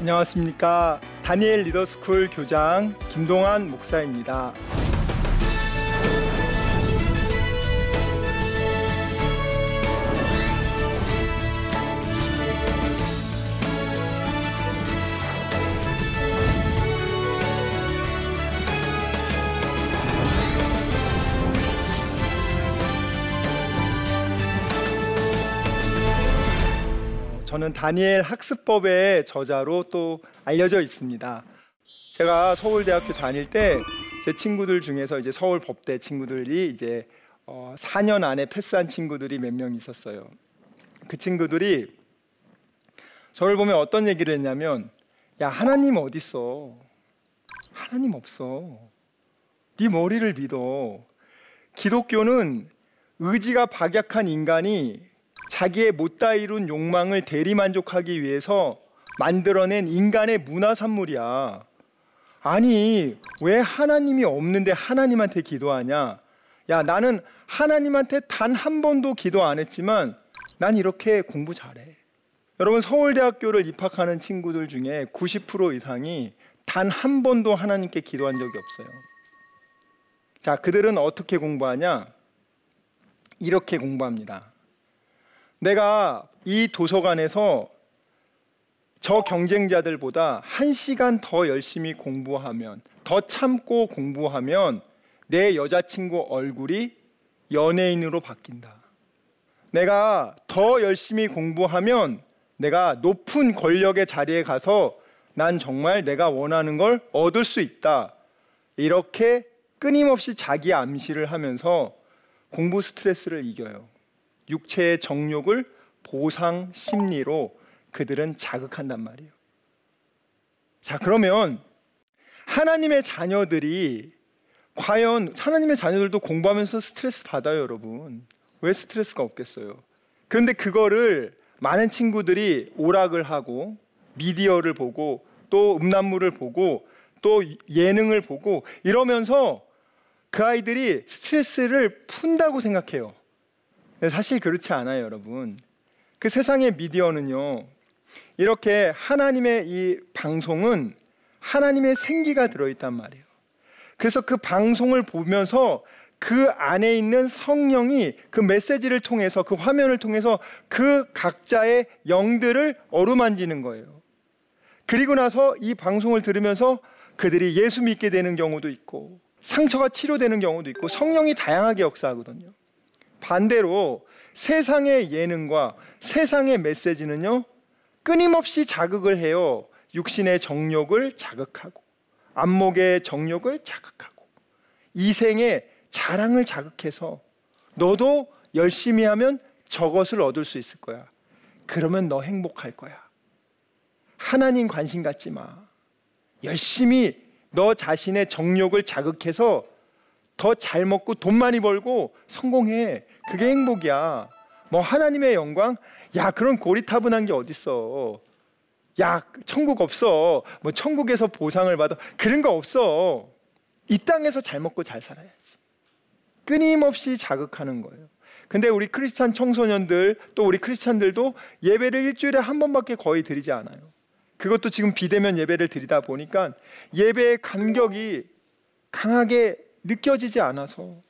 안녕하십니까. 다니엘 리더스쿨 교장 김동환 목사입니다. 저는 다니엘 학습법의 저자로 또 알려져 있습니다. 제가 서울대학교 다닐 때 제 친구들 중에서 이제 서울 법대 친구들이 이제 어 4년 안에 패스한 친구들이 몇 명 있었어요. 그 친구들이 저를 보면 어떤 얘기를 했냐면 야 하나님 어디 있어? 하나님 없어. 네 머리를 믿어. 기독교는 의지가 박약한 인간이 자기의 못다 이룬 욕망을 대리만족하기 위해서 만들어낸 인간의 문화 산물이야. 아니, 왜 하나님이 없는데 하나님한테 기도하냐? 야, 나는 하나님한테 단 한 번도 기도 안 했지만 난 이렇게 공부 잘해. 여러분, 서울대학교를 입학하는 친구들 중에 90% 이상이 단 한 번도 하나님께 기도한 적이 없어요. 자, 그들은 어떻게 공부하냐? 이렇게 공부합니다. 내가 이 도서관에서 저 경쟁자들보다 한 시간 더 열심히 공부하면, 더 참고 공부하면 내 여자친구 얼굴이 연예인으로 바뀐다. 내가 더 열심히 공부하면 내가 높은 권력의 자리에 가서 난 정말 내가 원하는 걸 얻을 수 있다. 이렇게 끊임없이 자기 암시를 하면서 공부 스트레스를 이겨요. 육체의 정욕을 보상 심리로 그들은 자극한단 말이에요. 자, 그러면 하나님의 자녀들이 과연 하나님의 자녀들도 공부하면서 스트레스 받아요, 여러분. 왜 스트레스가 없겠어요? 그런데 그거를 많은 친구들이 오락을 하고 미디어를 보고 또 음란물을 보고 또 예능을 보고 이러면서 그 아이들이 스트레스를 푼다고 생각해요. 사실 그렇지 않아요, 여러분. 그 세상의 미디어는요, 이렇게 하나님의 이 방송은 하나님의 생기가 들어 있단 말이에요. 그래서 그 방송을 보면서 그 안에 있는 성령이 그 메시지를 통해서 그 화면을 통해서 그 각자의 영들을 어루만지는 거예요. 그리고 나서 이 방송을 들으면서 그들이 예수 믿게 되는 경우도 있고 상처가 치료되는 경우도 있고 성령이 다양하게 역사하거든요. 반대로 세상의 예능과 세상의 메시지는요, 끊임없이 자극을 해요. 육신의 정욕을 자극하고, 안목의 정욕을 자극하고, 이생의 자랑을 자극해서 너도 열심히 하면 저것을 얻을 수 있을 거야. 그러면 너 행복할 거야. 하나님 관심 갖지 마. 열심히 너 자신의 정욕을 자극해서 더 잘 먹고 돈 많이 벌고 성공해. 그게 행복이야. 뭐 하나님의 영광? 야, 그런 고리타분한 게 어딨어. 야, 천국 없어. 뭐 천국에서 보상을 받아. 그런 거 없어. 이 땅에서 잘 먹고 잘 살아야지. 끊임없이 자극하는 거예요. 근데 우리 크리스찬 청소년들 또 우리 크리스찬들도 예배를 일주일에 한 번밖에 거의 드리지 않아요. 그것도 지금 비대면 예배를 드리다 보니까 예배의 간격이 강하게 느껴지지 않아서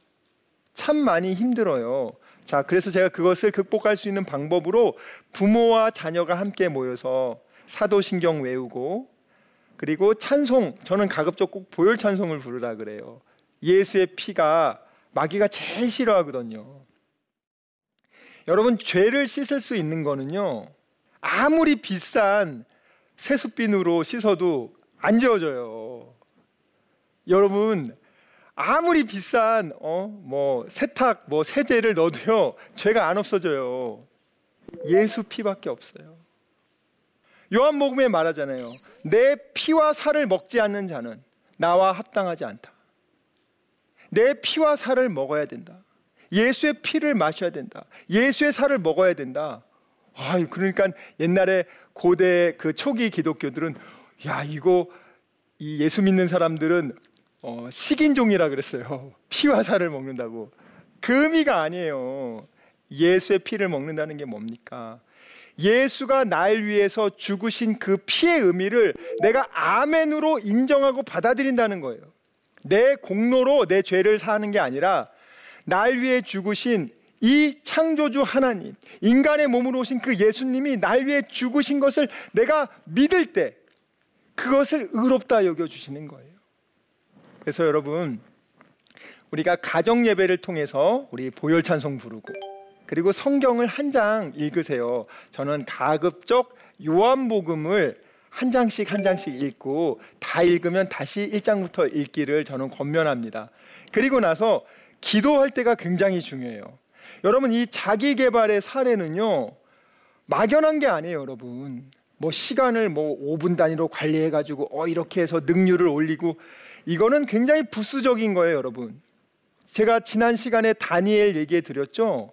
참 많이 힘들어요. 자, 그래서 제가 그것을 극복할 수 있는 방법으로 부모와 자녀가 함께 모여서 사도신경 외우고 그리고 찬송, 저는 가급적 꼭 보혈 찬송을 부르라 그래요. 예수의 피가 마귀가 제일 싫어하거든요. 여러분, 죄를 씻을 수 있는 거는요, 아무리 비싼 세숫빈으로 씻어도 안 지워져요. 여러분, 아무리 비싼 어 뭐 세탁 뭐 세제를 넣어도요 죄가 안 없어져요. 예수 피밖에 없어요. 요한복음에 말하잖아요. 내 피와 살을 먹지 않는 자는 나와 합당하지 않다. 내 피와 살을 먹어야 된다. 예수의 피를 마셔야 된다. 예수의 살을 먹어야 된다. 아, 그러니까 옛날에 고대 그 초기 기독교들은 야 이거 이 예수 믿는 사람들은 어, 식인종이라 그랬어요. 피와 살을 먹는다고. 그 의미가 아니에요. 예수의 피를 먹는다는 게 뭡니까? 예수가 날 위해서 죽으신 그 피의 의미를 내가 아멘으로 인정하고 받아들인다는 거예요. 내 공로로 내 죄를 사는 게 아니라 날 위해 죽으신 이 창조주 하나님, 인간의 몸으로 오신 그 예수님이 날 위해 죽으신 것을 내가 믿을 때 그것을 의롭다 여겨 주시는 거예요. 그래서 여러분 우리가 가정 예배를 통해서 우리 보혈 찬송 부르고 그리고 성경을 한 장 읽으세요. 저는 가급적 요한복음을 한 장씩 한 장씩 읽고 다 읽으면 다시 1장부터 읽기를 저는 권면합니다. 그리고 나서 기도할 때가 굉장히 중요해요. 여러분 이 자기 개발의 사례는요. 막연한 게 아니에요, 여러분. 뭐 시간을 뭐 5분 단위로 관리해 가지고 어 이렇게 해서 능률을 올리고 이거는 굉장히 부수적인 거예요, 여러분. 제가 지난 시간에 다니엘 얘기해 드렸죠.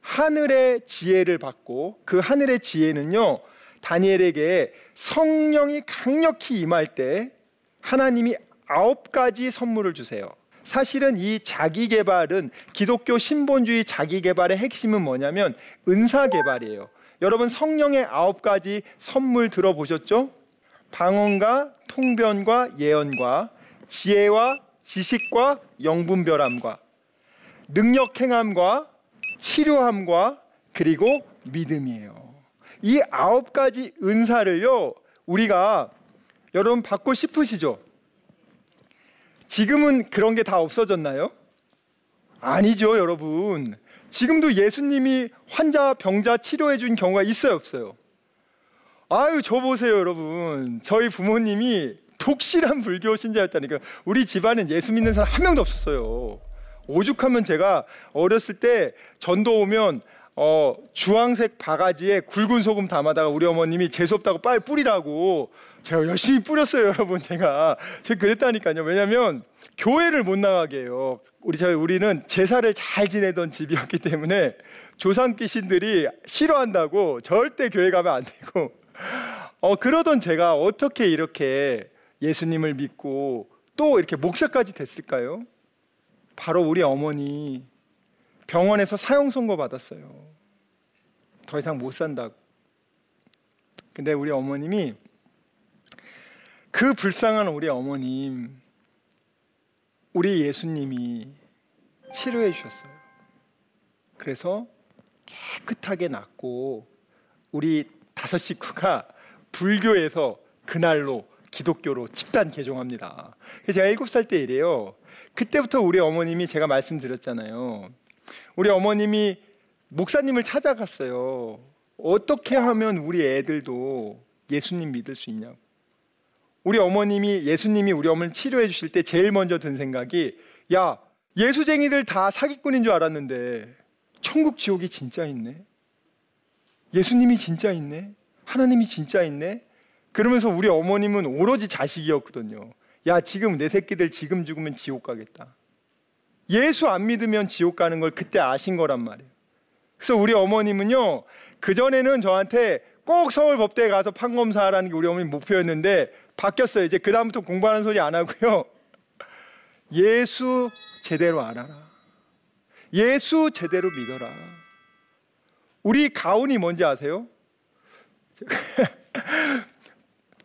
하늘의 지혜를 받고 그 하늘의 지혜는요. 다니엘에게 성령이 강력히 임할 때 하나님이 아홉 가지 선물을 주세요. 사실은 이 자기 개발은 기독교 신본주의 자기 개발의 핵심은 뭐냐면 은사 개발이에요. 여러분 성령의 아홉 가지 선물 들어보셨죠? 방언과 통변과 예언과 지혜와 지식과 영분별함과 능력 행함과 치료함과 그리고 믿음이에요. 이 아홉 가지 은사를요, 우리가 여러분 받고 싶으시죠? 지금은 그런 게 다 없어졌나요? 아니죠, 여러분. 지금도 예수님이 환자, 병자 치료해 준 경우가 있어요, 없어요? 아유, 저 보세요, 여러분. 저희 부모님이 독실한 불교 신자였다니까. 우리 집안엔 예수 믿는 사람 한 명도 없었어요. 오죽하면 제가 어렸을 때 전도 오면 어, 주황색 바가지에 굵은 소금 담아다가 우리 어머님이 재수 없다고 빨리 뿌리라고 제가 열심히 뿌렸어요, 여러분. 제가 제가 그랬다니까요. 왜냐하면 교회를 못 나가게 해요. 우리 저희 우리는 제사를 잘 지내던 집이었기 때문에 조상 귀신들이 싫어한다고 절대 교회 가면 안 되고 어 그러던 제가 어떻게 이렇게 예수님을 믿고 또 이렇게 목사까지 됐을까요? 바로 우리 어머니 병원에서 사형 선고 받았어요. 더 이상 못 산다고. 근데 우리 어머님이 그 불쌍한 우리 어머님, 우리 예수님이 치료해 주셨어요. 그래서 깨끗하게 낫고 우리 다섯 식구가 불교에서 그날로 기독교로 집단 개종합니다. 제가 일곱 살 때 이래요. 그때부터 우리 어머님이 제가 말씀드렸잖아요. 우리 어머님이 목사님을 찾아갔어요. 어떻게 하면 우리 애들도 예수님 믿을 수 있냐고. 우리 어머님이 예수님이 우리 어머니 치료해 주실 때 제일 먼저 든 생각이 야 예수쟁이들 다 사기꾼인 줄 알았는데 천국 지옥이 진짜 있네. 예수님이 진짜 있네. 하나님이 진짜 있네. 그러면서 우리 어머님은 오로지 자식이었거든요. 야 지금 내 새끼들 지금 죽으면 지옥 가겠다. 예수 안 믿으면 지옥 가는 걸 그때 아신 거란 말이에요. 그래서 우리 어머님은요, 그전에는 저한테 꼭 서울 법대에 가서 판검사하라는 게 우리 어머니 목표였는데 바뀌었어요. 이제 그다음부터 공부하는 소리 안 하고요. 예수 제대로 알아라. 예수 제대로 믿어라. 우리 가훈이 뭔지 아세요?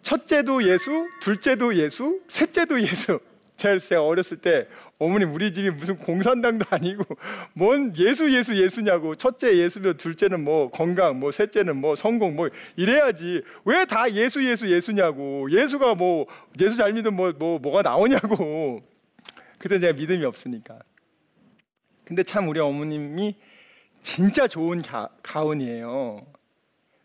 첫째도 예수, 둘째도 예수, 셋째도 예수. 제가 어렸을 때 어머니 우리 집이 무슨 공산당도 아니고 뭔 예수 예수 예수냐고. 첫째 예수면 둘째는 뭐 건강 뭐 셋째는 뭐 성공 뭐 이래야지. 왜 다 예수 예수 예수냐고. 예수가 뭐 예수 잘 믿으면 뭐, 뭐 뭐가 나오냐고. 그때 제가 믿음이 없으니까. 근데 참 우리 어머님이 진짜 좋은 가, 가훈이에요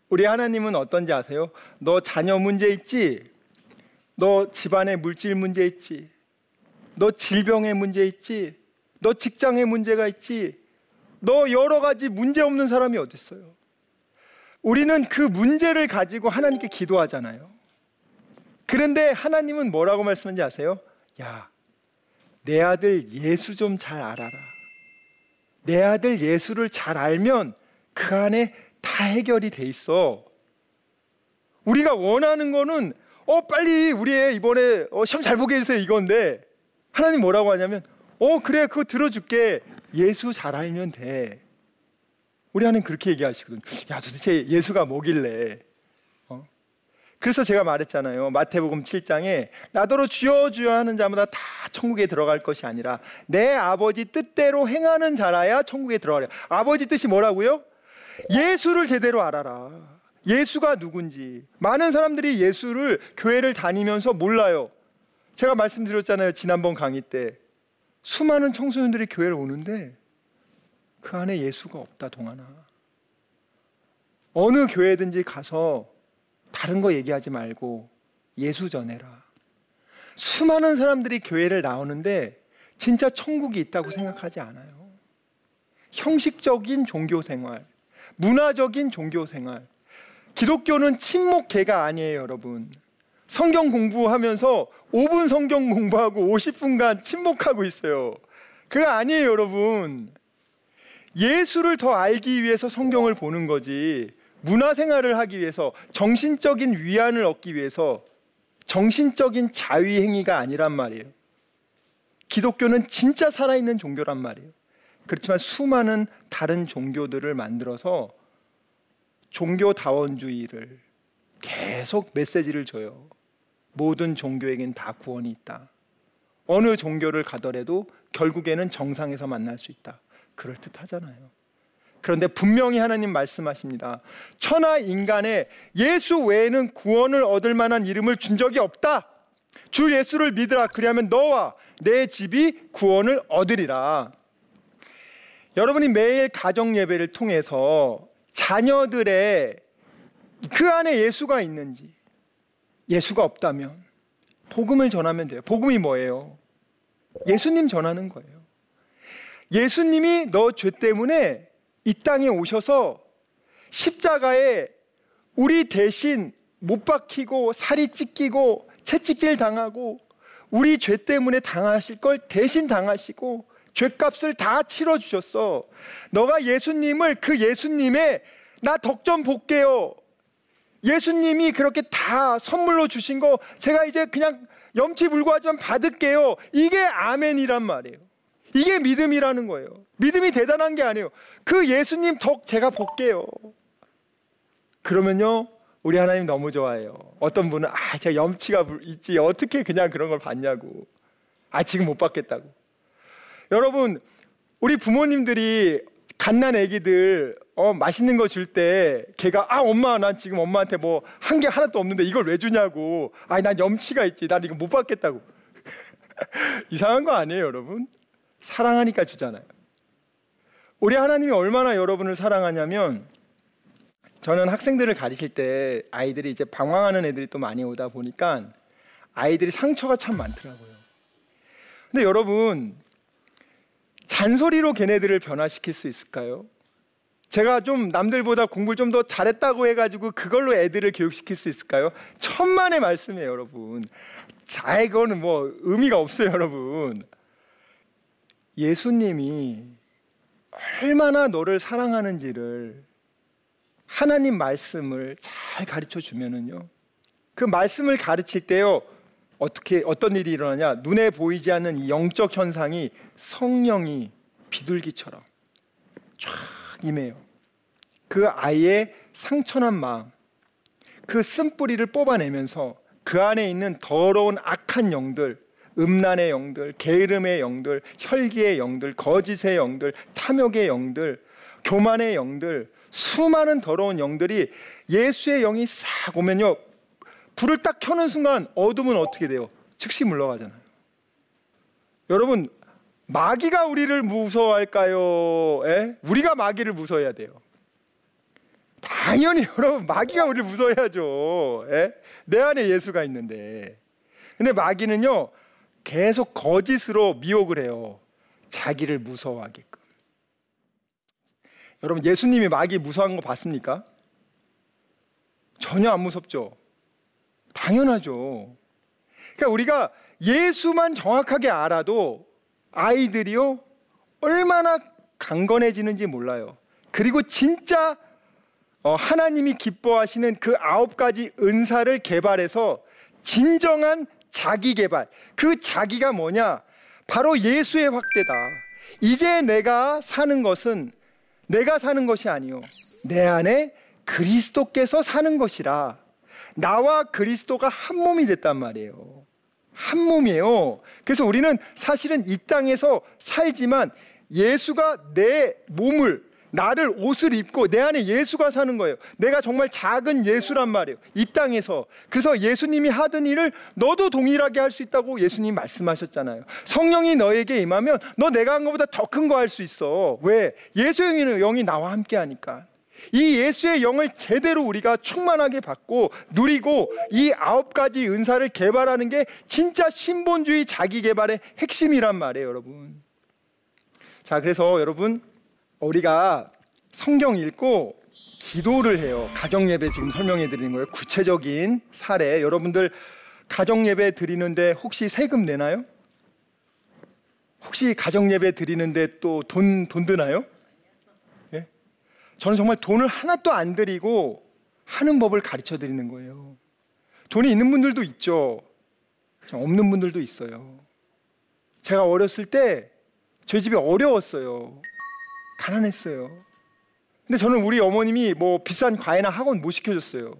우리 하나님은 어떤지 아세요? 너 자녀 문제 있지? 너 집안에 물질 문제 있지? 너 질병에 문제 있지? 너 직장에 문제가 있지? 너 여러 가지 문제 없는 사람이 어디 있어요? 우리는 그 문제를 가지고 하나님께 기도하잖아요. 그런데 하나님은 뭐라고 말씀하는지 아세요? 야, 내 아들 예수 좀 잘 알아라. 내 아들 예수를 잘 알면 그 안에 다 해결이 돼 있어. 우리가 원하는 거는 어 빨리 우리 이번에 어, 시험 잘 보게 해주세요 이건데 하나님 뭐라고 하냐면, 어, 그래, 그거 들어줄게. 예수 잘 알면 돼. 우리 하나님 그렇게 얘기하시거든요. 야, 도대체 예수가 뭐길래? 어? 그래서 제가 말했잖아요. 마태복음 7장에 나더러 주여 주여 하는 자마다 다 천국에 들어갈 것이 아니라 내 아버지 뜻대로 행하는 자라야 천국에 들어가려. 아버지 뜻이 뭐라고요? 예수를 제대로 알아라. 예수가 누군지. 많은 사람들이 예수를 교회를 다니면서 몰라요. 제가 말씀드렸잖아요. 지난번 강의 때. 수많은 청소년들이 교회를 오는데 그 안에 예수가 없다, 동하나. 어느 교회든지 가서 다른 거 얘기하지 말고 예수 전해라. 수많은 사람들이 교회를 나오는데 진짜 천국이 있다고 생각하지 않아요. 형식적인 종교 생활, 문화적인 종교 생활. 기독교는 침묵계가 아니에요, 여러분. 성경 공부하면서 5분 성경 공부하고 50분간 침묵하고 있어요. 그거 아니에요, 여러분. 예수를 더 알기 위해서 성경을 보는 거지. 문화 생활을 하기 위해서 정신적인 위안을 얻기 위해서 정신적인 자위 행위가 아니란 말이에요. 기독교는 진짜 살아있는 종교란 말이에요. 그렇지만 수많은 다른 종교들을 만들어서 종교다원주의를 계속 메시지를 줘요. 모든 종교에겐 다 구원이 있다. 어느 종교를 가더라도 결국에는 정상에서 만날 수 있다. 그럴 듯 하잖아요. 그런데 분명히 하나님 말씀하십니다. 천하 인간에 예수 외에는 구원을 얻을 만한 이름을 준 적이 없다. 주 예수를 믿으라. 그리하면 너와 내 집이 구원을 얻으리라. 여러분이 매일 가정 예배를 통해서 자녀들의 그 안에 예수가 있는지 예수가 없다면 복음을 전하면 돼요. 복음이 뭐예요? 예수님 전하는 거예요. 예수님이 너 죄 때문에 이 땅에 오셔서 십자가에 우리 대신 못 박히고 살이 찢기고 채찍질 당하고 우리 죄 때문에 당하실 걸 대신 당하시고 죄값을 다 치러 주셨어. 너가 예수님을 그 예수님의 나 덕 좀 볼게요. 예수님이 그렇게 다 선물로 주신 거 제가 이제 그냥 염치불구하지만 받을게요. 이게 아멘이란 말이에요. 이게 믿음이라는 거예요. 믿음이 대단한 게 아니에요. 그 예수님 덕 제가 볼게요. 그러면요, 우리 하나님 너무 좋아해요. 어떤 분은 아, 제가 염치가 있지 어떻게 그냥 그런 걸 받냐고. 아, 지금 못 받겠다고. 여러분, 우리 부모님들이 갓난 애기들 어, 맛있는 거 줄 때 걔가 아 엄마 난 지금 엄마한테 뭐 한 게 하나도 없는데 이걸 왜 주냐고. 아니 난 염치가 있지. 난 이거 못 받겠다고. 이상한 거 아니에요 여러분? 사랑하니까 주잖아요. 우리 하나님이 얼마나 여러분을 사랑하냐면 저는 학생들을 가르칠 때 아이들이 이제 방황하는 애들이 또 많이 오다 보니까 아이들이 상처가 참 많더라고요. 근데 여러분 잔소리로 걔네들을 변화시킬 수 있을까요? 제가 좀 남들보다 공부를 좀 더 잘했다고 해가지고 그걸로 애들을 교육시킬 수 있을까요? 천만의 말씀이에요, 여러분. 자, 이거는 뭐 의미가 없어요, 여러분. 예수님이 얼마나 너를 사랑하는지를 하나님 말씀을 잘 가르쳐 주면은요. 그 말씀을 가르칠 때요. 어떻게 어떤 일이 일어나냐? 눈에 보이지 않는 이 영적 현상이 성령이 비둘기처럼 쫙 임해요. 그 아이의 상처난 마음, 그 쓴뿌리를 뽑아내면서 그 안에 있는 더러운 악한 영들, 음란의 영들, 게으름의 영들, 혈기의 영들, 거짓의 영들, 탐욕의 영들, 교만의 영들, 수많은 더러운 영들이 예수의 영이 싹 오면요. 불을 딱 켜는 순간 어둠은 어떻게 돼요? 즉시 물러가잖아요. 여러분, 마귀가 우리를 무서워할까요? 에? 예? 우리가 마귀를 무서워해야 돼요. 당연히 여러분 마귀가 우리를 무서워해야죠. 에? 예? 내 안에 예수가 있는데. 근데 마귀는요 계속 거짓으로 미혹을 해요. 자기를 무서워하게끔. 여러분 예수님이 마귀 무서워한 거 봤습니까? 전혀 안 무섭죠. 당연하죠. 그러니까 우리가 예수만 정확하게 알아도 아이들이요 얼마나 강건해지는지 몰라요. 그리고 진짜 어, 하나님이 기뻐하시는 그 아홉 가지 은사를 개발해서 진정한 자기 개발. 그 자기가 뭐냐? 바로 예수의 확대다. 이제 내가 사는 것은 내가 사는 것이 아니요 내 안에 그리스도께서 사는 것이라 나와 그리스도가 한 몸이 됐단 말이에요. 한 몸이에요. 그래서 우리는 사실은 이 땅에서 살지만 예수가 내 몸을 나를 옷을 입고 내 안에 예수가 사는 거예요. 내가 정말 작은 예수란 말이에요. 이 땅에서. 그래서 예수님이 하던 일을 너도 동일하게 할 수 있다고 예수님 말씀하셨잖아요. 성령이 너에게 임하면 너 내가 한 것보다 더 큰 거 할 수 있어. 왜? 예수의 영이 나와 함께 하니까. 이 예수의 영을 제대로 우리가 충만하게 받고 누리고 이 아홉 가지 은사를 개발하는 게 진짜 신본주의 자기 개발의 핵심이란 말이에요, 여러분. 자, 그래서 여러분 우리가 성경 읽고 기도를 해요. 가정 예배 지금 설명해 드리는 거예요. 구체적인 사례. 여러분들 가정 예배 드리는데 혹시 세금 내나요? 혹시 가정 예배 드리는데 또 돈돈 드나요? 저는 정말 돈을 하나도 안 드리고 하는 법을 가르쳐 드리는 거예요. 돈이 있는 분들도 있죠. 없는 분들도 있어요. 제가 어렸을 때 저희 집이 어려웠어요. 가난했어요. 근데 저는 우리 어머님이 뭐 비싼 과외나 학원 못 시켜줬어요.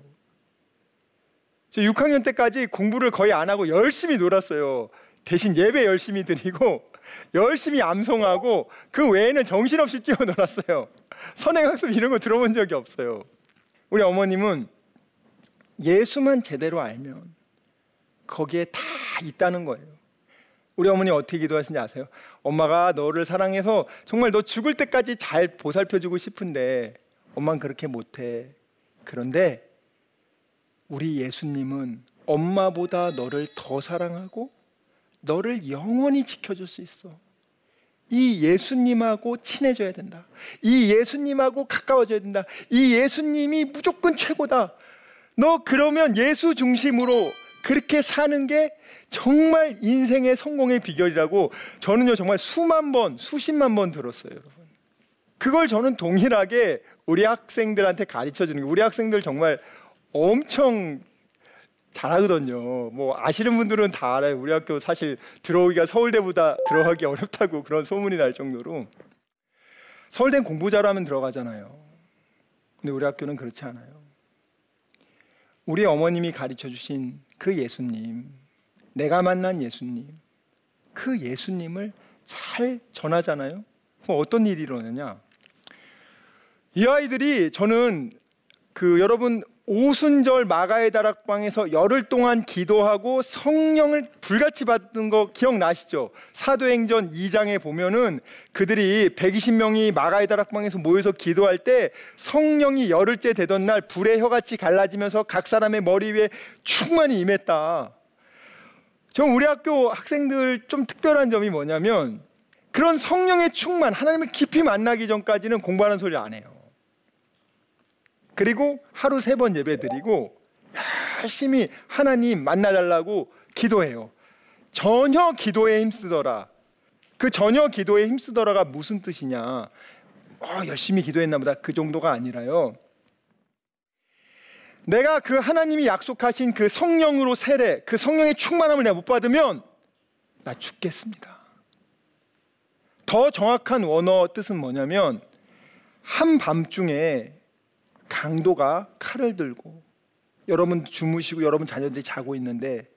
저 6학년 때까지 공부를 거의 안 하고 열심히 놀았어요. 대신 예배 열심히 드리고 열심히 암송하고 그 외에는 정신없이 뛰어놀았어요. 선행학습 이런 거 들어본 적이 없어요. 우리 어머님은 예수만 제대로 알면 거기에 다 있다는 거예요. 우리 어머니 어떻게 기도하시는지 아세요? 엄마가 너를 사랑해서 정말 너 죽을 때까지 잘 보살펴주고 싶은데 엄마는 그렇게 못해. 그런데 우리 예수님은 엄마보다 너를 더 사랑하고 너를 영원히 지켜줄 수 있어. 이 예수님하고 친해져야 된다. 이 예수님하고 가까워져야 된다. 이 예수님이 무조건 최고다. 너 그러면 예수 중심으로 그렇게 사는 게 정말 인생의 성공의 비결이라고 저는요 정말 수만 번, 수십만 번 들었어요, 여러분. 그걸 저는 동일하게 우리 학생들한테 가르쳐 주는 게 우리 학생들 정말 엄청 잘하거든요. 뭐 아시는 분들은 다 알아요. 우리 학교 사실 들어오기가 서울대보다 들어가기 어렵다고 그런 소문이 날 정도로 서울대 공부 잘하면 들어가잖아요. 근데 우리 학교는 그렇지 않아요. 우리 어머님이 가르쳐 주신 그 예수님, 내가 만난 예수님, 그 예수님을 잘 전하잖아요. 그럼 어떤 일이 일어나냐? 이 아이들이 저는 그 여러분 오순절 마가의 다락방에서 열흘 동안 기도하고 성령을 불같이 받은 거 기억나시죠? 사도행전 2장에 보면은 그들이 120명이 마가의 다락방에서 모여서 기도할 때 성령이 열흘째 되던 날 불의 혀같이 갈라지면서 각 사람의 머리 위에 충만히 임했다. 저 우리 학교 학생들 좀 특별한 점이 뭐냐면 그런 성령의 충만, 하나님을 깊이 만나기 전까지는 공부하는 소리 안 해요. 그리고 하루 세 번 예배 드리고 열심히 하나님 만나달라고 기도해요. 전혀 기도에 힘쓰더라. 그 전혀 기도에 힘쓰더라가 무슨 뜻이냐? 어, 열심히 기도했나 보다. 그 정도가 아니라요. 내가 그 하나님이 약속하신 그 성령으로 세례, 그 성령의 충만함을 내가 못 받으면 나 죽겠습니다. 더 정확한 원어 뜻은 뭐냐면 한밤중에 강도가 칼을 들고 여러분 주무시고 여러분 자녀들이 자고 있는데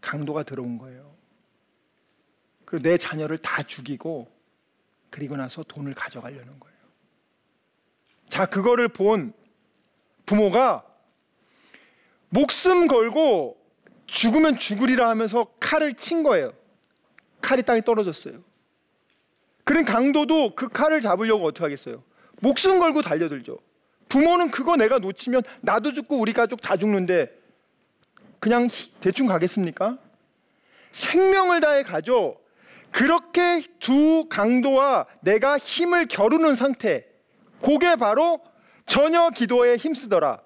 강도가 들어온 거예요. 그리고 내 자녀를 다 죽이고 그리고 나서 돈을 가져가려는 거예요. 자, 그거를 본 부모가 목숨 걸고 죽으면 죽으리라 하면서 칼을 친 거예요. 칼이 땅에 떨어졌어요. 그런 강도도 그 칼을 잡으려고 어떻게 하겠어요? 목숨 걸고 달려들죠. 부모는 그거 내가 놓치면 나도 죽고 우리 가족 다 죽는데 그냥 대충 가겠습니까? 생명을 다해 가죠. 그렇게 두 강도와 내가 힘을 겨루는 상태. 그게 바로 전혀 기도에 힘쓰더라.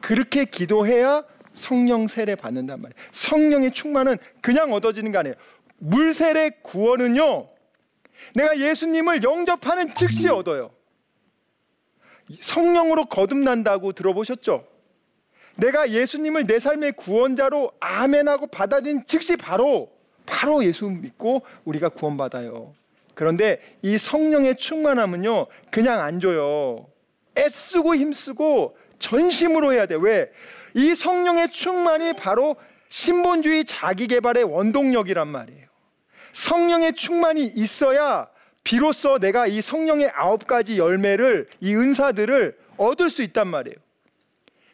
그렇게 기도해야 성령 세례 받는단 말이에요. 성령의 충만은 그냥 얻어지는 게 아니에요. 물 세례 구원은요. 내가 예수님을 영접하는 즉시 얻어요. 성령으로 거듭난다고 들어보셨죠? 내가 예수님을 내 삶의 구원자로 아멘하고 받아들인 즉시 바로 바로 예수 믿고 우리가 구원받아요. 그런데 이 성령의 충만함은요, 그냥 안 줘요. 애쓰고 힘쓰고 전심으로 해야 돼. 왜? 이 성령의 충만이 바로 신본주의 자기 개발의 원동력이란 말이에요. 성령의 충만이 있어야 비로소 내가 이 성령의 아홉 가지 열매를 이 은사들을 얻을 수 있단 말이에요.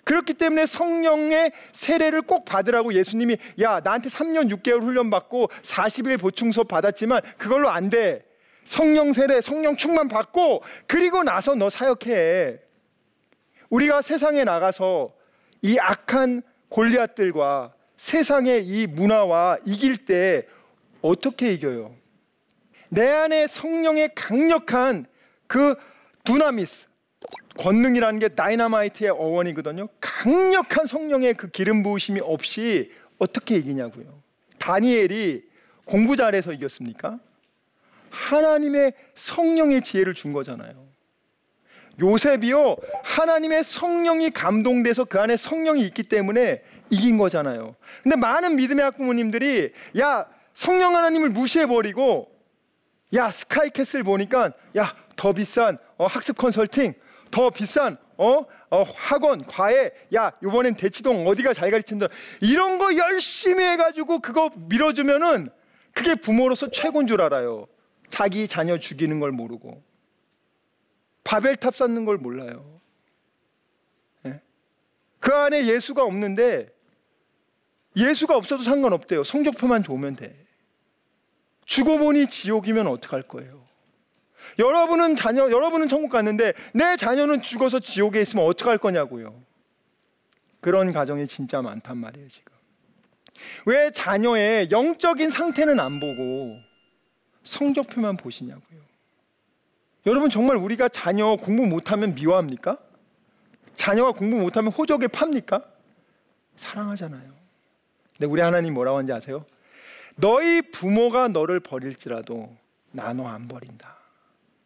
그렇기 때문에 성령의 세례를 꼭 받으라고 예수님이 야 나한테 3년 6개월 훈련 받고 40일 보충 수업 받았지만 그걸로 안 돼. 성령 세례, 성령 충만 받고 그리고 나서 너 사역해. 우리가 세상에 나가서 이 악한 골리앗들과 세상의 이 문화와 이길 때 어떻게 이겨요? 내 안에 성령의 강력한 그 두나미스 권능이라는 게 다이나마이트의 어원이거든요. 강력한 성령의 그 기름 부으심이 없이 어떻게 이기냐고요. 다니엘이 공부 잘해서 이겼습니까? 하나님의 성령의 지혜를 준 거잖아요. 요셉이요, 하나님의 성령이 감동돼서 그 안에 성령이 있기 때문에 이긴 거잖아요. 근데 많은 믿음의 학부모님들이 야, 성령 하나님을 무시해 버리고 야, 스카이캐슬 보니까 야, 더 비싼 어, 학습 컨설팅, 더 비싼 어? 어, 학원, 과외, 야, 이번엔 대치동 어디가 잘 가르친다. 이런 거 열심히 해가지고 그거 밀어주면은 그게 부모로서 최고인 줄 알아요. 자기 자녀 죽이는 걸 모르고. 바벨탑 쌓는 걸 몰라요. 예? 그 안에 예수가 없는데 예수가 없어도 상관없대요. 성적표만 좋으면 돼. 죽어 보니 지옥이면 어떡할 거예요? 여러분은 자녀, 여러분은 천국 갔는데 내 자녀는 죽어서 지옥에 있으면 어떡할 거냐고요. 그런 가정이 진짜 많단 말이에요, 지금. 왜 자녀의 영적인 상태는 안 보고 성적표만 보시냐고요. 여러분 정말 우리가 자녀 공부 못하면 미워합니까? 자녀가 공부 못하면 호적에 팝니까? 사랑하잖아요. 근데 우리 하나님 뭐라고 하는지 아세요? 너희 부모가 너를 버릴지라도 나너 안 버린다.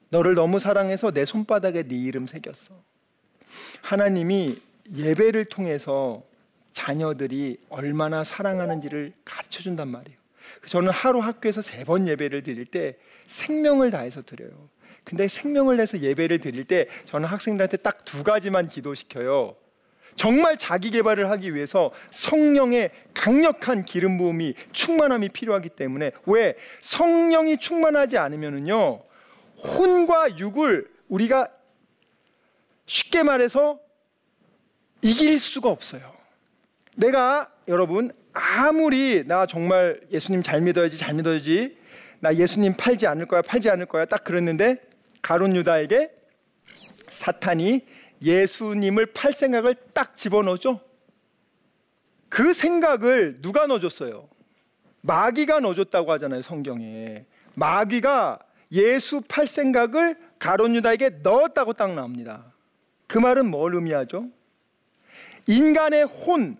너를 너무 사랑해서 내 손바닥에 네 이름 새겼어. 하나님이 예배를 통해서 자녀들이 얼마나 사랑하는지를 가르쳐 준단 말이에요. 저는 하루 학교에서 세 번 예배를 드릴 때 생명을 다해서 드려요. 근데 생명을 내서 예배를 드릴 때 저는 학생들한테 딱 두 가지만 기도시켜요. 정말 자기 개발을 하기 위해서 성령의 강력한 기름 부음이 충만함이 필요하기 때문에 왜 성령이 충만하지 않으면은요 혼과 육을 우리가 쉽게 말해서 이길 수가 없어요. 내가 여러분 아무리 나 정말 예수님 잘 믿어야지 잘 믿어야지 나 예수님 팔지 않을 거야 팔지 않을 거야 딱 그랬는데 가론 유다에게 사탄이 예수님을 팔 생각을 딱 집어넣죠. 그 생각을 누가 넣어줬어요? 마귀가 넣어줬다고 하잖아요 성경에 마귀가 예수 팔 생각을 가론 유다에게 넣었다고 딱 나옵니다. 그 말은 뭘 의미하죠? 인간의 혼,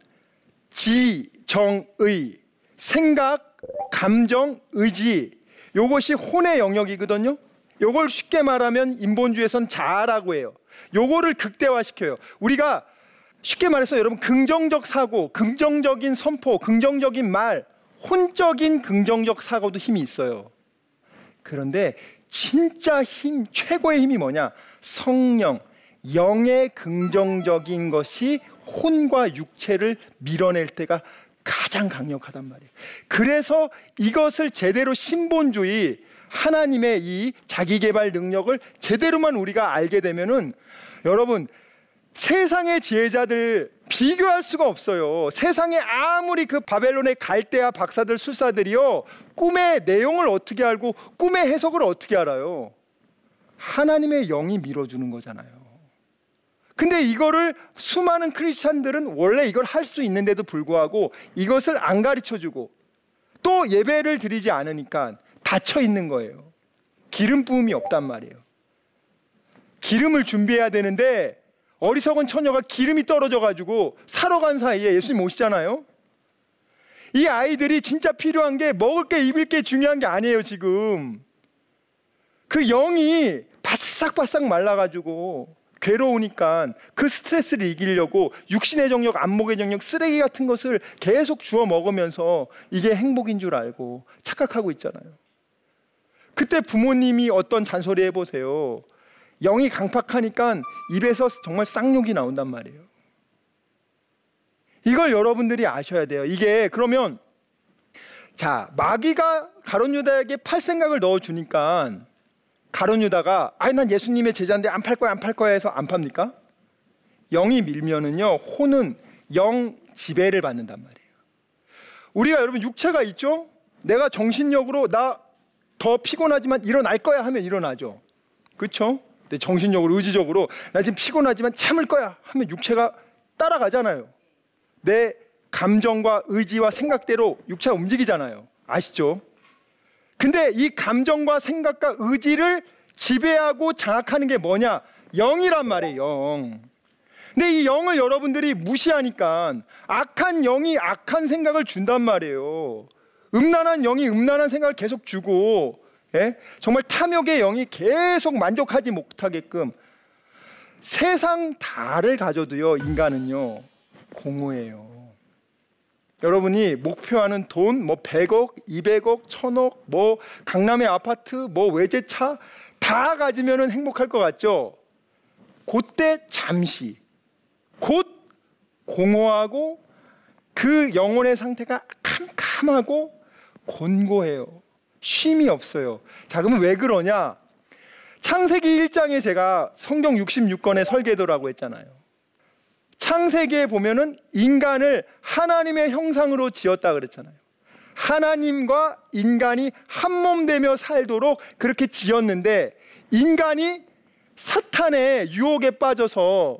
지, 정, 의, 생각, 감정, 의지 요것이 혼의 영역이거든요. 요걸 쉽게 말하면 인본주의에선 자아라고 해요. 요거를 극대화시켜요. 우리가 쉽게 말해서 여러분 긍정적 사고, 긍정적인 선포, 긍정적인 말, 혼적인 긍정적 사고도 힘이 있어요. 그런데 진짜 힘, 최고의 힘이 뭐냐? 성령, 영의 긍정적인 것이 혼과 육체를 밀어낼 때가 가장 강력하단 말이에요. 그래서 이것을 제대로 신본주의 하나님의 이 자기 개발 능력을 제대로만 우리가 알게 되면은 여러분 세상의 지혜자들 비교할 수가 없어요. 세상에 아무리 그 바벨론의 갈대아 박사들 술사들이요. 꿈의 내용을 어떻게 알고 꿈의 해석을 어떻게 알아요? 하나님의 영이 밀어주는 거잖아요. 근데 이거를 수많은 크리스찬들은 원래 이걸 할 수 있는데도 불구하고 이것을 안 가르쳐 주고 또 예배를 드리지 않으니까 닫혀 있는 거예요. 기름 부음이 없단 말이에요. 기름을 준비해야 되는데 어리석은 처녀가 기름이 떨어져 가지고 사러 간 사이에 예수님 오시잖아요. 이 아이들이 진짜 필요한 게 먹을 게 입을 게 중요한 게 아니에요, 지금. 그 영이 바싹바싹 말라 가지고 괴로우니까 그 스트레스를 이기려고 육신의 정력, 안목의 정력, 쓰레기 같은 것을 계속 주워 먹으면서 이게 행복인 줄 알고 착각하고 있잖아요. 그때 부모님이 어떤 잔소리 해보세요. 영이 강팍하니까 입에서 정말 쌍욕이 나온단 말이에요. 이걸 여러분들이 아셔야 돼요. 이게 그러면 자 마귀가 가론 유다에게 팔 생각을 넣어 주니까 가론 유다가 아니 난 예수님의 제자인데 안 팔 거야 안 팔 거야 해서 안 팝니까? 영이 밀면은요 혼은 영 지배를 받는단 말이에요. 우리가 여러분 육체가 있죠? 내가 정신력으로 나 더 피곤하지만 일어날 거야 하면 일어나죠. 그렇죠? 정신력으로 의지적으로 나 지금 피곤하지만 참을 거야 하면 육체가 따라가잖아요. 내 감정과 의지와 생각대로 육체가 움직이잖아요. 아시죠? 근데 이 감정과 생각과 의지를 지배하고 장악하는 게 뭐냐? 영이란 말이에요, 영. 근데 이 영을 여러분들이 무시하니까 악한 영이 악한 생각을 준단 말이에요. 음란한 영이 음란한 생각을 계속 주고 예? 정말 탐욕의 영이 계속 만족하지 못하게끔 세상 다를 가져도요 인간은요 공허해요. 여러분이 목표하는 돈, 뭐 100억, 200억, 1000억, 뭐 강남의 아파트, 뭐 외제차 다 가지면은 행복할 것 같죠? 그때 잠시 곧 공허하고 그 영혼의 상태가 캄캄하고 곤고해요. 쉼이 없어요. 자, 그러면 왜 그러냐? 창세기 1장에 제가 성경 66권의 설계도라고 했잖아요. 창세기에 보면은 인간을 하나님의 형상으로 지었다 그랬잖아요. 하나님과 인간이 한 몸 되며 살도록 그렇게 지었는데 인간이 사탄의 유혹에 빠져서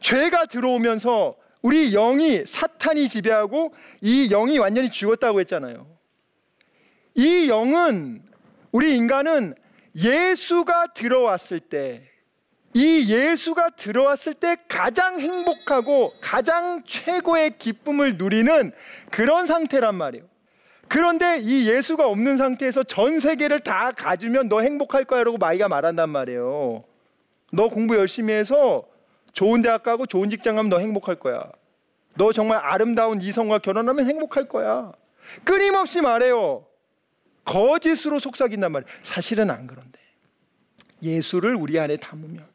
죄가 들어오면서 우리 영이 사탄이 지배하고 이 영이 완전히 죽었다고 했잖아요. 이 영은 우리 인간은 예수가 들어왔을 때, 이 예수가 들어왔을 때 가장 행복하고 가장 최고의 기쁨을 누리는 그런 상태란 말이에요. 그런데 이 예수가 없는 상태에서 전 세계를 다 가지면 너 행복할 거야 라고 마이가 말한단 말이에요. 너 공부 열심히 해서 좋은 대학 가고 좋은 직장 가면 너 행복할 거야. 너 정말 아름다운 이성과 결혼하면 행복할 거야. 끊임없이 말해요. 거짓으로 속삭인단 말이에요. 사실은 안 그런데. 예수를 우리 안에 담으면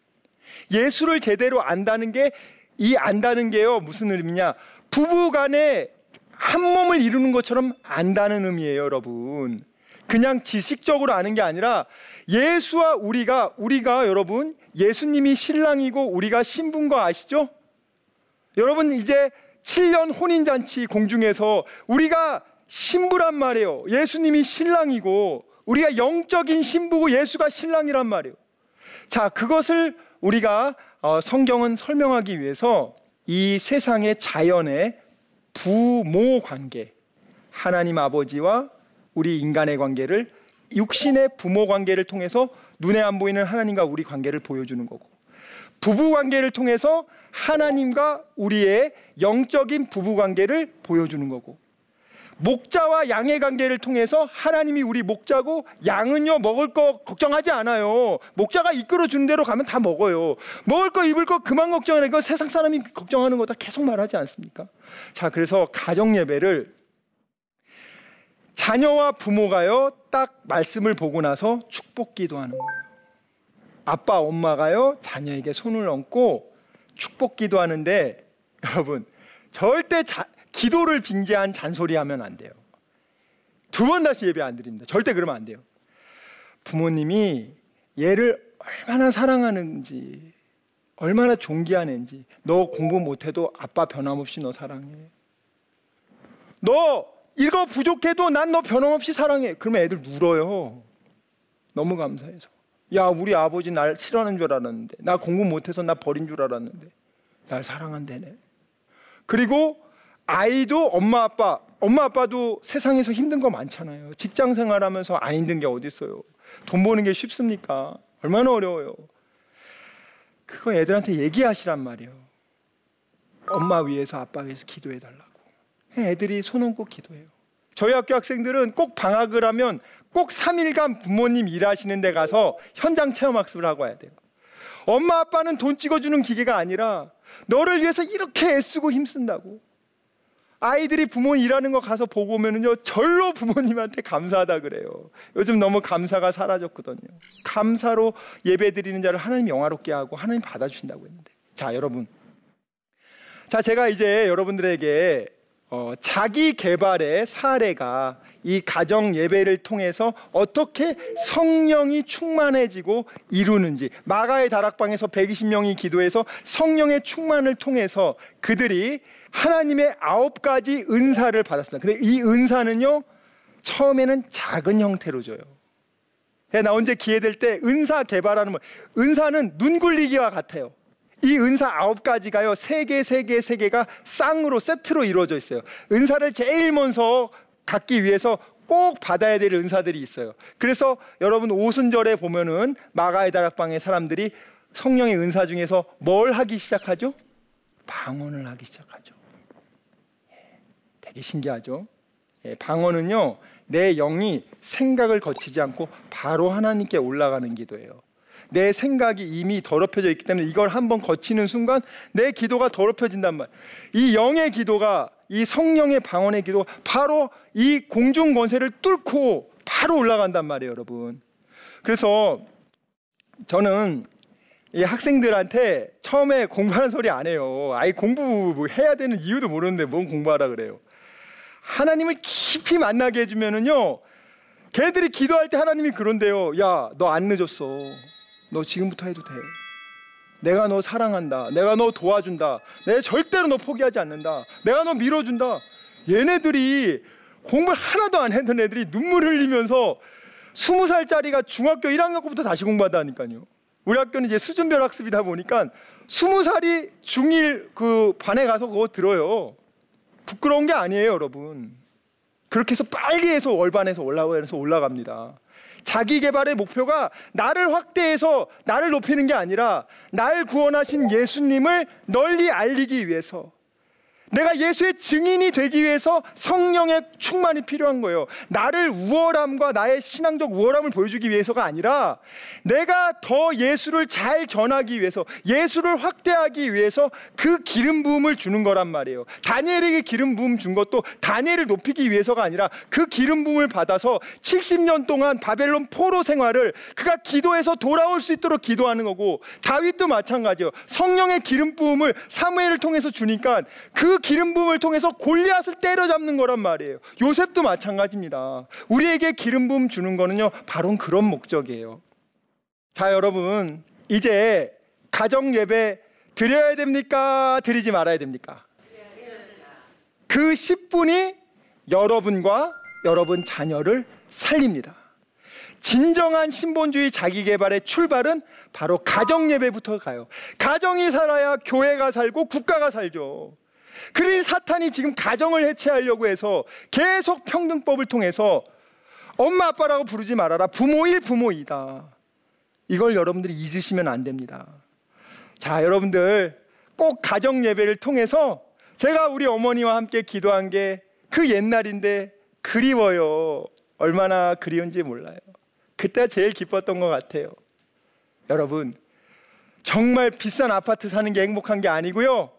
예수를 제대로 안다는 게 이 안다는 게요. 무슨 의미냐? 부부 간에 한 몸을 이루는 것처럼 안다는 의미예요, 여러분. 그냥 지식적으로 아는 게 아니라 예수와 우리가 우리가 여러분 예수님이 신랑이고 우리가 신부인 거 아시죠? 여러분 이제 7년 혼인 잔치 공중에서 우리가 신부란 말이에요. 예수님이 신랑이고 우리가 영적인 신부고 예수가 신랑이란 말이에요. 자, 그것을 우리가 어, 성경은 설명하기 위해서 이 세상의 자연의 부모 관계, 하나님 아버지와 우리 인간의 관계를 육신의 부모 관계를 통해서 눈에 안 보이는 하나님과 우리 관계를 보여주는 거고 부부 관계를 통해서 하나님과 우리의 영적인 부부 관계를 보여주는 거고 목자와 양의 관계를 통해서 하나님이 우리 목자고 양은요 먹을 거 걱정하지 않아요. 목자가 이끌어 주는 대로 가면 다 먹어요. 먹을 거 입을 거 그만 걱정하는 거 세상 사람이 걱정하는 거다 계속 말하지 않습니까? 자 그래서 가정 예배를 자녀와 부모가요 딱 말씀을 보고 나서 축복 기도하는 거예요. 아빠 엄마가요 자녀에게 손을 얹고 축복 기도하는데 여러분 절대 자, 기도를 빙자한 잔소리하면 안 돼요. 두 번 다시 예배 안 드립니다. 절대 그러면 안 돼요. 부모님이 얘를 얼마나 사랑하는지, 얼마나 존귀하는지, 너 공부 못해도 아빠 변함없이 너 사랑해. 너 이거 부족해도 난 너 변함없이 사랑해. 그러면 애들 울어요. 너무 감사해서. 야, 우리 아버지 날 싫어하는 줄 알았는데, 나 공부 못해서 나 버린 줄 알았는데, 날 사랑한대네. 그리고 아이도 엄마 아빠, 엄마 아빠도 세상에서 힘든 거 많잖아요. 직장 생활하면서 안 힘든 게 어디 있어요? 돈 버는 게 쉽습니까? 얼마나 어려워요. 그거 애들한테 얘기하시란 말이에요. 엄마 위해서 아빠 위해서 기도해 달라고. 애들이 손 얹고 기도해요. 저희 학교 학생들은 꼭 방학을 하면 꼭 3일간 부모님 일하시는 데 가서 현장 체험 학습을 하고 와야 돼요. 엄마 아빠는 돈 찍어주는 기계가 아니라 너를 위해서 이렇게 애쓰고 힘쓴다고. 아이들이 부모 일하는 거 가서 보고 오면은요 절로 부모님한테 감사하다 그래요. 요즘 너무 감사가 사라졌거든요. 감사로 예배 드리는 자를 하나님 영화롭게 하고 하나님 받아주신다고 했는데 자 여러분 자 제가 이제 여러분들에게 어, 자기 개발의 사례가 이 가정 예배를 통해서 어떻게 성령이 충만해지고 이루는지 마가의 다락방에서 120명이 기도해서 성령의 충만을 통해서 그들이 하나님의 아홉 가지 은사를 받았습니다. 근데 이 은사는요 처음에는 작은 형태로 줘요. 나 언제 기회 될 때 은사 개발하는 뭐 은사는 눈 굴리기와 같아요. 이 은사 아홉 가지가요 세 개, 세 개, 세 개가 쌍으로 세트로 이루어져 있어요. 은사를 제일 먼저 갖기 위해서 꼭 받아야 될 은사들이 있어요. 그래서 여러분 오순절에 보면은 마가의 다락방의 사람들이 성령의 은사 중에서 뭘 하기 시작하죠? 방언을 하기 시작하죠. 예, 되게 신기하죠. 예, 방언은요 내 영이 생각을 거치지 않고 바로 하나님께 올라가는 기도예요. 내 생각이 이미 더럽혀져 있기 때문에 이걸 한번 거치는 순간 내 기도가 더럽혀진단 말. 이 영의 기도가 이 성령의 방언의 기도 바로 이 공중 권세를 뚫고 바로 올라간단 말이에요, 여러분. 그래서 저는 이 학생들한테 처음에 공부하는 소리 안 해요. 아이 공부 뭐 해야 되는 이유도 모르는데 뭔 공부하라 그래요. 하나님을 깊이 만나게 해주면은요, 걔들이 기도할 때 하나님이 그런데요. 야, 너 안 늦었어. 너 지금부터 해도 돼. 내가 너 사랑한다. 내가 너 도와준다. 내가 절대로 너 포기하지 않는다. 내가 너 밀어준다. 얘네들이 공부를 하나도 안 했던 애들이 눈물 흘리면서 스무 살짜리가 중학교 1학년부터 다시 공부한다니까요. 우리 학교는 이제 수준별 학습이다 보니까 스무 살이 중1 그 반에 가서 그거 들어요. 부끄러운 게 아니에요, 여러분. 그렇게 해서 빨리 해서 월반에서 올라가서 올라갑니다. 자기 개발의 목표가 나를 확대해서 나를 높이는 게 아니라 날 구원하신 예수님을 널리 알리기 위해서 내가 예수의 증인이 되기 위해서 성령의 충만이 필요한 거예요. 나를 우월함과 나의 신앙적 우월함을 보여주기 위해서가 아니라 내가 더 예수를 잘 전하기 위해서 예수를 확대하기 위해서 그 기름 부음을 주는 거란 말이에요. 다니엘에게 기름 부음 준 것도 다니엘을 높이기 위해서가 아니라 그 기름 부음을 받아서 70년 동안 바벨론 포로 생활을 그가 기도해서 돌아올 수 있도록 기도하는 거고 다윗도 마찬가지예요. 성령의 기름 부음을 사무엘을 통해서 주니까 그 기름 부음을 통해서 골리앗을 때려잡는 거란 말이에요. 요셉도 마찬가지입니다. 우리에게 기름 부음 주는 거는요. 바로 그런 목적이에요. 자, 여러분. 이제 가정 예배 드려야 됩니까? 드리지 말아야 됩니까? 그 10분이 여러분과 여러분 자녀를 살립니다. 진정한 신본주의 자기개발의 출발은 바로 가정 예배부터 가요. 가정이 살아야 교회가 살고 국가가 살죠. 그러니 사탄이 지금 가정을 해체하려고 해서 계속 평등법을 통해서 엄마 아빠라고 부르지 말아라. 부모일 부모이다. 이걸 여러분들이 잊으시면 안 됩니다. 자, 여러분들 꼭 가정 예배를 통해서 제가 우리 어머니와 함께 기도한 게 그 옛날인데 그리워요. 얼마나 그리운지 몰라요. 그때 제일 기뻤던 것 같아요. 여러분, 정말 비싼 아파트 사는 게 행복한 게 아니고요.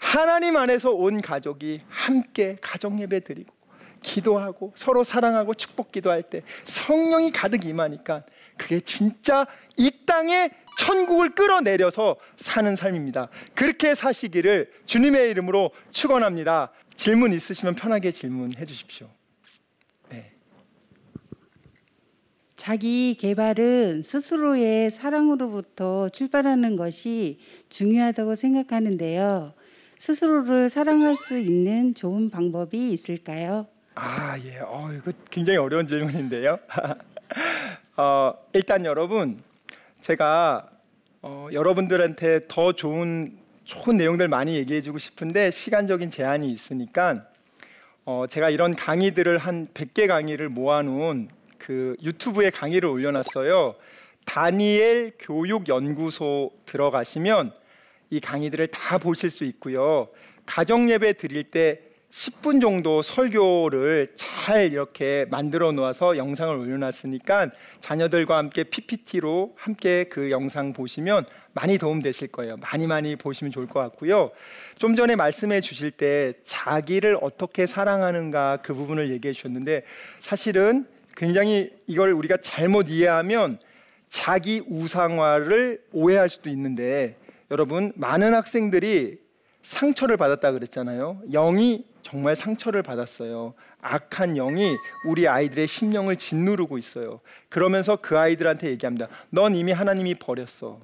하나님 안에서 온 가족이 함께 가정 예배 드리고 기도하고 서로 사랑하고 축복 기도할 때 성령이 가득 임하니까 그게 진짜 이 땅에 천국을 끌어내려서 사는 삶입니다. 그렇게 사시기를 주님의 이름으로 축원합니다. 질문 있으시면 편하게 질문해 주십시오. 네. 자기 개발은 스스로의 사랑으로부터 출발하는 것이 중요하다고 생각하는데요. 스스로를 사랑할 수 있는 좋은 방법이 있을까요? 아, 예. 어, 이거 굉장히 어려운 질문인데요. 어, 일단 여러분, 제가 어, 여러분들한테 더 좋은 좋은 내용들 많이 얘기해 주고 싶은데 시간적인 제한이 있으니까 어, 제가 이런 강의들을 한 100개 강의를 모아 놓은 그 유튜브에 강의를 올려 놨어요. 다니엘 교육 연구소 들어가시면 이 강의들을 다 보실 수 있고요. 가정 예배 드릴 때 10분 정도 설교를 잘 이렇게 만들어 놓아서 영상을 올려놨으니까 자녀들과 함께 PPT로 함께 그 영상 보시면 많이 도움 되실 거예요. 많이 많이 보시면 좋을 것 같고요. 좀 전에 말씀해 주실 때 자기를 어떻게 사랑하는가 그 부분을 얘기해 주셨는데 사실은 굉장히 이걸 우리가 잘못 이해하면 자기 우상화를 오해할 수도 있는데 여러분 많은 학생들이 상처를 받았다 그랬잖아요. 영이 정말 상처를 받았어요. 악한 영이 우리 아이들의 심령을 짓누르고 있어요. 그러면서 그 아이들한테 얘기합니다. 넌 이미 하나님이 버렸어.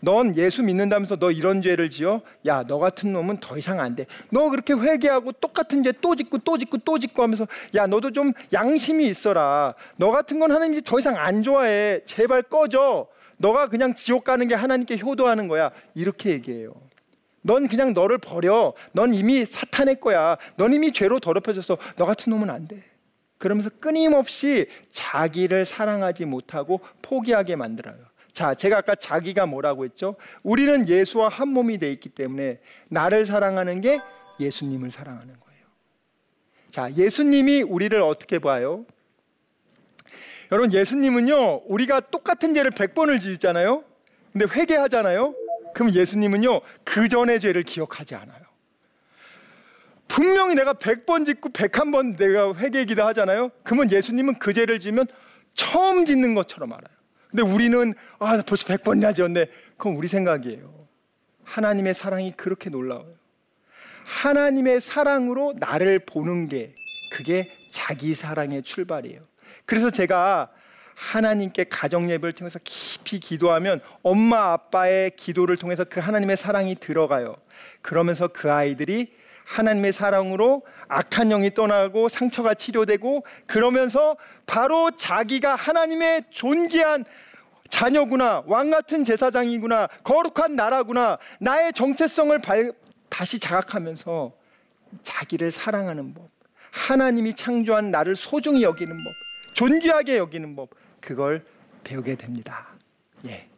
넌 예수 믿는다면서 너 이런 죄를 지어? 야, 너 같은 놈은 더 이상 안 돼. 너 그렇게 회개하고 똑같은 죄 또 짓고 또 짓고 또 짓고 하면서 야, 너도 좀 양심이 있어라. 너 같은 건 하나님이 더 이상 안 좋아해. 제발 꺼져. 너가 그냥 지옥 가는 게 하나님께 효도하는 거야. 이렇게 얘기해요. 넌 그냥 너를 버려. 넌 이미 사탄의 거야. 넌 이미 죄로 더럽혀졌어. 너 같은 놈은 안 돼. 그러면서 끊임없이 자기를 사랑하지 못하고 포기하게 만들어요. 자, 제가 아까 자기가 뭐라고 했죠? 우리는 예수와 한 몸이 돼 있기 때문에 나를 사랑하는 게 예수님을 사랑하는 거예요. 자, 예수님이 우리를 어떻게 봐요? 여러분, 예수님은요, 우리가 똑같은 죄를 100번을 지었잖아요? 근데 회개하잖아요? 그럼 예수님은요, 그 전의 죄를 기억하지 않아요. 분명히 내가 100번 짓고 101번 내가 회개기도 하잖아요. 그러면 예수님은 그 죄를 지면 처음 짓는 것처럼 알아요. 근데 우리는 아, 벌써 100번이나 지었네. 그건 우리 생각이에요. 하나님의 사랑이 그렇게 놀라워요. 하나님의 사랑으로 나를 보는 게 그게 자기 사랑의 출발이에요. 그래서 제가 하나님께 가정 예배를 통해서 깊이 기도하면 엄마 아빠의 기도를 통해서 그 하나님의 사랑이 들어가요. 그러면서 그 아이들이 하나님의 사랑으로 악한 영이 떠나고 상처가 치료되고 그러면서 바로 자기가 하나님의 존귀한 자녀구나 왕 같은 제사장이구나 거룩한 나라구나 나의 정체성을 발, 다시 자각하면서 자기를 사랑하는 법 하나님이 창조한 나를 소중히 여기는 법 존귀하게 여기는 법 그걸 배우게 됩니다. 예.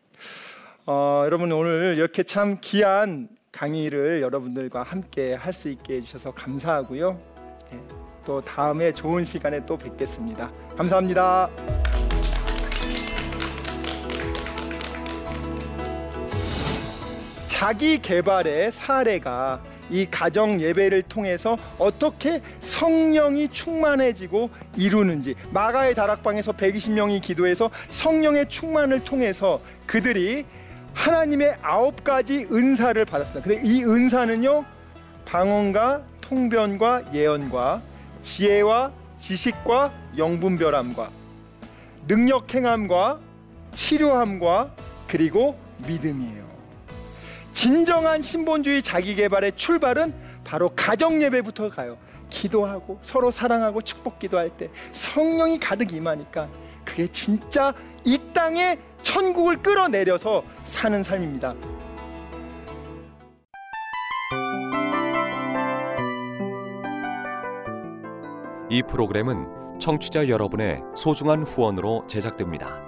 어, 여러분 오늘 이렇게 참 귀한 강의를 여러분들과 함께 할 수 있게 해주셔서 감사하고요. 예. 또 다음에 좋은 시간에 또 뵙겠습니다. 감사합니다. 자기 개발의 사례가 이 가정 예배를 통해서 어떻게 성령이 충만해지고 이루는지 마가의 다락방에서 120명이 기도해서 성령의 충만을 통해서 그들이 하나님의 아홉 가지 은사를 받았습니다. 근데 이 은사는요 방언과 통변과 예언과 지혜와 지식과 영분별함과 능력 행함과 치료함과 그리고 믿음이에요. 진정한 신본주의 자기개발의 출발은 바로 가정 예배부터 가요. 기도하고 서로 사랑하고 축복 기도할 때 성령이 가득 임하니까 그게 진짜 이 땅에 천국을 끌어내려서 사는 삶입니다. 이 프로그램은 청취자 여러분의 소중한 후원으로 제작됩니다.